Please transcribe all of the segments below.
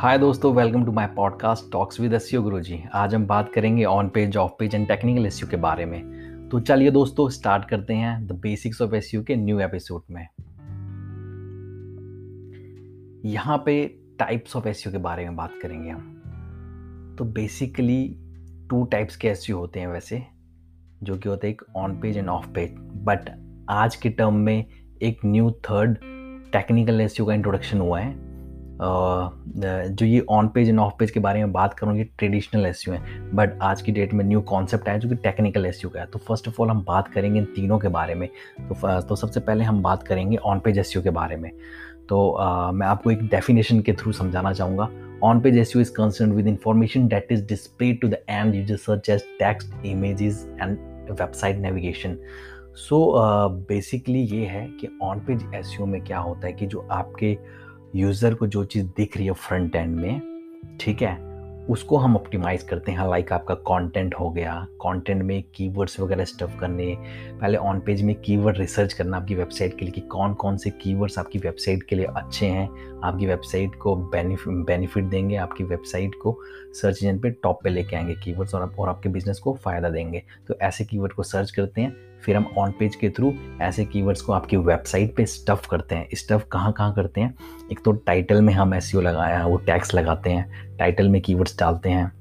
हाय दोस्तों welcome to my podcast talks with SEO Guruji. आज हम बात करेंगे on page off page and technical SEO के बारे में। तो चलिए दोस्तों स्टार्ट करते हैं द बेसिक्स ऑफ़ एसईओ के न्यू एपिसोड में। यहाँ पे टाइप्स ऑफ़ एसईओ के बारे में बात करेंगे हम। तो बेसिकली टू टाइप्स के एसईओ होते हैं वैसे, जो कि होते हैं एक on page and off page but आज के टर्म में एक न्यू थर्ड टेक्निकल एसईओ का इंट्रोडक्शन हुआ है। जो ये on page and off page के बारे में बात करूँ ये ट्रेडिशनल एस है। बट आज की डेट में न्यू कॉन्सेप्ट आया जो कि टेक्निकल एसयू का है। तो फ़र्स्ट ऑफ़ ऑल हम बात करेंगे इन तीनों के बारे में। तो तो सबसे पहले हम बात करेंगे ऑन पेज एसयू के बारे में। तो uh, मैं आपको एक डेफिनेशन के थ्रू समझाना चाहूँगा। On page SEO is concern with information that is display to the end user search as text images and website navigation so basically ये है कि ऑन पेज एसयू में क्या होता है कि जो आपके यूज़र को जो चीज़ दिख रही है फ्रंट एंड में ठीक है उसको हम ऑप्टिमाइज़ करते हैं। लाइक आपका कंटेंट हो गया कंटेंट में कीवर्ड्स वगैरह स्टफ़ करने पहले ऑन पेज में कीवर्ड रिसर्च करना आपकी वेबसाइट के लिए कि कौन कौन से कीवर्ड्स आपकी वेबसाइट के लिए अच्छे हैं। आपकी वेबसाइट को बेनिफिट देंगे आपकी वेबसाइट को सर्च इंजन पे टॉप पे लेके आएँगे कीवर्ड्स और, आप और आपके बिज़नेस को फ़ायदा देंगे। तो ऐसे कीवर्ड को सर्च करते हैं फिर हम ऑन पेज के थ्रू ऐसे कीवर्ड्स को आपकी वेबसाइट पे स्टफ़ करते हैं। स्टफ़ कहाँ कहाँ करते हैं? एक तो टाइटल में हम एस लगाया वो टैक्स लगाते हैं टाइटल में कीवर्ड्स डालते हैं।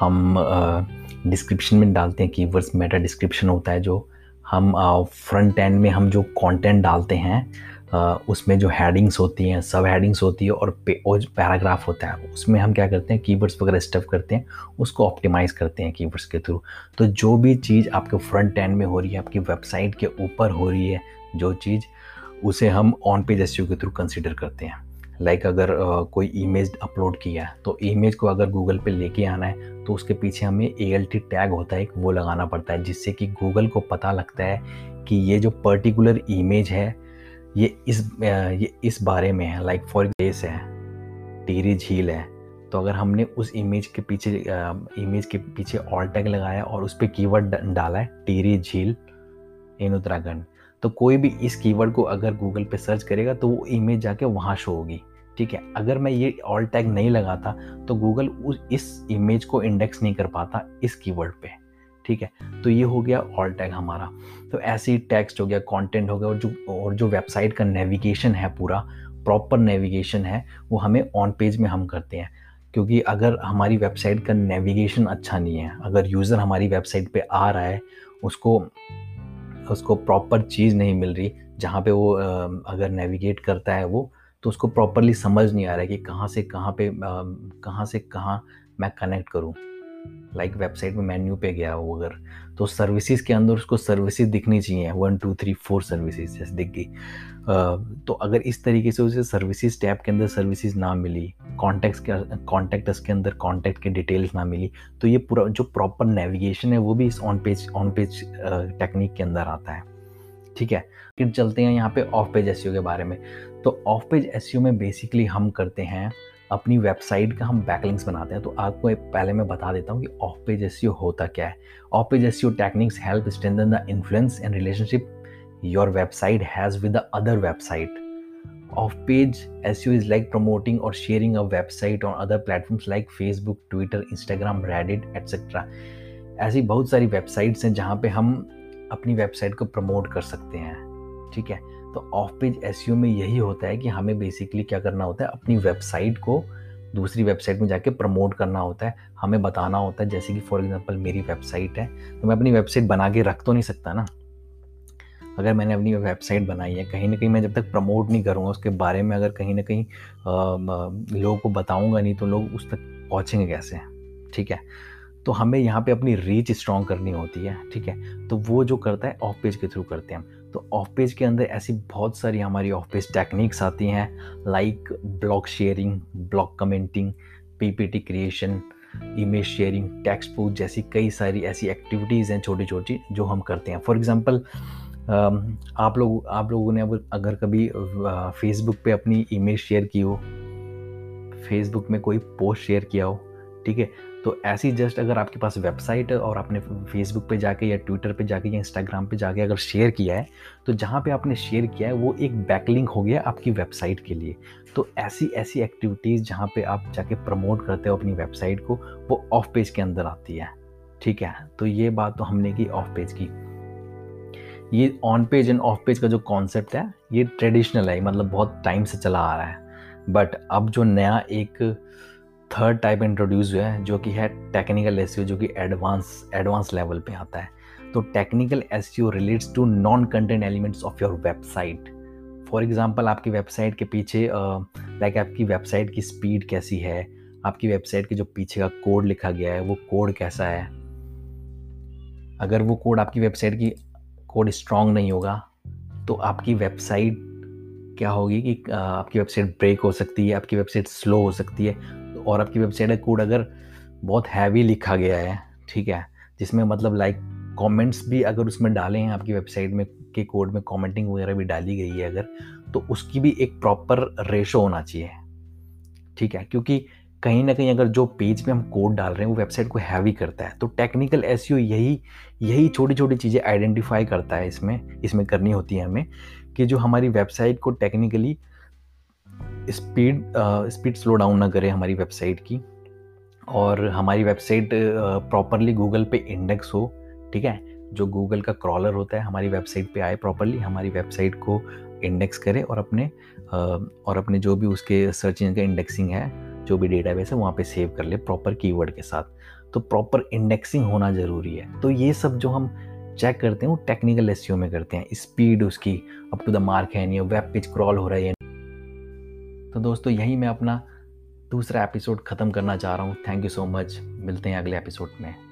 हम डिस्क्रिप्शन में डालते हैं कीवर्ड्स मेटा डिस्क्रिप्शन होता है जो। हम फ्रंट एंड में हम जो कंटेंट डालते हैं उसमें जो हेडिंग्स होती हैं सब हेडिंग्स होती है और पैराग्राफ होता है उसमें हम क्या करते हैं कीवर्ड्स वगैरह स्टफ़ करते हैं उसको ऑप्टिमाइज़ करते हैं कीवर्ड्स के थ्रू तो जो भी चीज़ आपके फ्रंट एंड में हो रही है आपकी वेबसाइट के ऊपर हो रही है जो चीज़ उसे हम ऑन पेज एस के थ्रू कंसिडर करते हैं। लाइक like अगर uh, कोई इमेज अपलोड किया है तो इमेज को अगर गूगल पे लेके आना है तो उसके पीछे हमें ए एल टी टैग होता है वो लगाना पड़ता है जिससे कि गूगल को पता लगता है कि ये जो पर्टिकुलर इमेज है ये इस ये इस बारे में है लाइक फॉर केस है टीरी झील है। तो अगर हमने उस इमेज के पीछे इमेज के पीछे ऑल टैग लगाया और उस पर कीवर्ड डाला है टीरी झील इन उत्तराखंड तो कोई भी इस कीवर्ड को अगर गूगल पे सर्च करेगा तो वो इमेज जाके वहाँ शो होगी। ठीक है? अगर मैं ये ऑल टैग नहीं लगाता तो गूगल उस, इस इमेज को इंडेक्स नहीं कर पाता इस कीवर्ड पे। ठीक है? तो ये हो गया ऑल टैग हमारा। तो ऐसे ही टेक्स्ट हो गया कंटेंट हो गया और जो और जो वेबसाइट का नेविगेशन है पूरा प्रॉपर नेविगेशन है, वो हमें ऑन पेज में हम करते हैं। क्योंकि अगर हमारी वेबसाइट का नेविगेशन अच्छा नहीं है, अगर यूज़र हमारी वेबसाइट पे आ रहा है, उसको उसको प्रॉपर चीज़ नहीं मिल रही, जहाँ पे वो अगर नेविगेट करता है वो तो उसको प्रॉपरली समझ नहीं आ रहा है कि कहाँ से कहाँ पे कहाँ से कहाँ मैं कनेक्ट करूँ। लाइक वेबसाइट में मेन्यू पे गया हो अगर तो सर्विसेज़ के अंदर उसको सर्विसेज़ दिखनी चाहिए one two three four services जैसे दिख गई। तो अगर इस तरीके से उसे सर्विसेज़ टैब के अंदर सर्विसेज़ ना मिली कॉन्टैक्ट के कॉन्टैक्ट्स के अंदर कॉन्टैक्ट के डिटेल्स ना मिली तो ये पूरा जो प्रॉपर नेविगेशन है वो भी इस on page on page technique के अंदर आता है। ठीक है? फिर चलते हैं यहाँ पे ऑफ़ पेज एस के बारे में। तो ऑफ़ पेज एस में बेसिकली हम करते हैं अपनी वेबसाइट का हम बैकलिंग्स बनाते हैं तो आपको पहले मैं बता देता हूँ कि ऑफ़ पेज एस होता क्या है। Off page SEO techniques help strengthen the influence and relationship your website has with the other website off page SEO is like promoting और sharing a website on other platforms like Facebook Twitter Instagram Reddit etcetera ऐसी बहुत सारी websites हैं जहाँ पे हम अपनी website को प्रमोट कर सकते हैं। ठीक है? तो ऑफ़ पेज एस में यही होता है कि हमें बेसिकली क्या करना होता है? अपनी वेबसाइट को दूसरी वेबसाइट में जाके प्रमोट करना होता है। हमें बताना होता है, जैसे कि फॉर एग्जांपल मेरी वेबसाइट है तो मैं अपनी वेबसाइट बना के रख तो नहीं सकता ना। अगर मैंने अपनी वेबसाइट बनाई है, कहीं ना कहीं मैं जब तक प्रमोट नहीं करूँगा, उसके बारे में अगर कहीं ना कहीं लोगों को बताऊँगा नहीं तो लोग उस तक पहुँचेंगे कैसे? ठीक है? तो हमें यहाँ पे अपनी रीच स्ट्रॉन्ग करनी होती है, ठीक है? तो वो जो करता है ऑफ़ पेज के थ्रू करते हैं हम। तो ऑफ़ पेज के अंदर ऐसी बहुत सारी हमारी ऑफ़ पेज टेक्निक्स आती हैं like blog sharing blog commenting PPT creation image sharing text book जैसी कई सारी ऐसी एक्टिविटीज़ हैं छोटी छोटी जो हम करते हैं। फॉर एग्ज़ाम्पल आप लोग, आप लोगों ने अगर कभी फेसबुक पे अपनी इमेज शेयर की हो फेसबुक में कोई पोस्ट शेयर किया हो, ठीक है? तो ऐसी जस्ट अगर आपके पास वेबसाइट और आपने फेसबुक पे जाके या ट्विटर पे जाके या इंस्टाग्राम पे जाके अगर शेयर किया है तो जहाँ पे आपने शेयर किया है, वो एक बैकलिंक हो गया आपकी वेबसाइट के लिए। तो ऐसी ऐसी एक्टिविटीज़ जहाँ पे आप जाके प्रमोट करते हो अपनी वेबसाइट को, वो ऑफ़ पेज के अंदर आती है। ठीक है? तो ये बात तो हमने की ऑफ़ पेज की। ये on page and off page का जो कॉन्सेप्ट है, ये ट्रेडिशनल है मतलब बहुत टाइम से चला आ रहा है। बट अब जो नया एक थर्ड टाइप इंट्रोड्यूस हुआ है, जो कि है टेक्निकल एस जो कि एडवांस एडवांस लेवल पे आता है। तो technical SEO relates to non content elements of your website for example आपकी वेबसाइट के पीछे लाइक आपकी वेबसाइट की स्पीड कैसी है? आपकी वेबसाइट के जो पीछे का कोड लिखा गया है, वो कोड कैसा है? अगर वो कोड आपकी वेबसाइट की कोड स्ट्रांग नहीं होगा तो आपकी वेबसाइट क्या होगी कि आपकी वेबसाइट ब्रेक हो सकती है, आपकी वेबसाइट स्लो हो सकती है। और आपकी वेबसाइट का कोड अगर बहुत हैवी लिखा गया है, ठीक है, जिसमें मतलब लाइक कमेंट्स भी अगर उसमें डाले हैं आपकी वेबसाइट में, के कोड में कमेंटिंग वगैरह भी डाली गई है अगर तो उसकी भी एक प्रॉपर रेशो होना चाहिए, ठीक है, क्योंकि कहीं ना कहीं अगर जो पेज पे हम कोड डाल रहे हैं, वो वेबसाइट को हैवी करता है तो टेक्निकल एस यही यही छोटी छोटी चीज़ें आइडेंटिफाई करता है इसमें इसमें करनी होती है हमें, कि जो हमारी वेबसाइट को technically speed speed slow down ना करे हमारी वेबसाइट की। और हमारी वेबसाइट प्रॉपरली गूगल पे इंडेक्स हो, ठीक है? जो गूगल का क्रॉलर होता है, हमारी वेबसाइट पे आए प्रॉपरली हमारी वेबसाइट को इंडेक्स करे और अपने और अपने जो भी उसके सर्च इंजन का इंडेक्सिंग है, जो भी डेटाबेस है, वहाँ पे सेव कर ले प्रॉपर कीवर्ड के साथ। तो प्रॉपर इंडेक्सिंग होना ज़रूरी है। तो ये सब जो हम चेक करते हैं, वो टेक्निकल एस में करते हैं। स्पीड उसकी अप टू द मार्क है नहीं वेब पेज क्रॉल हो रहा है तो दोस्तों, यही मैं अपना दूसरा एपिसोड ख़त्म करना चाह रहा हूँ। थैंक यू सो मच मिलते हैं अगले एपिसोड में।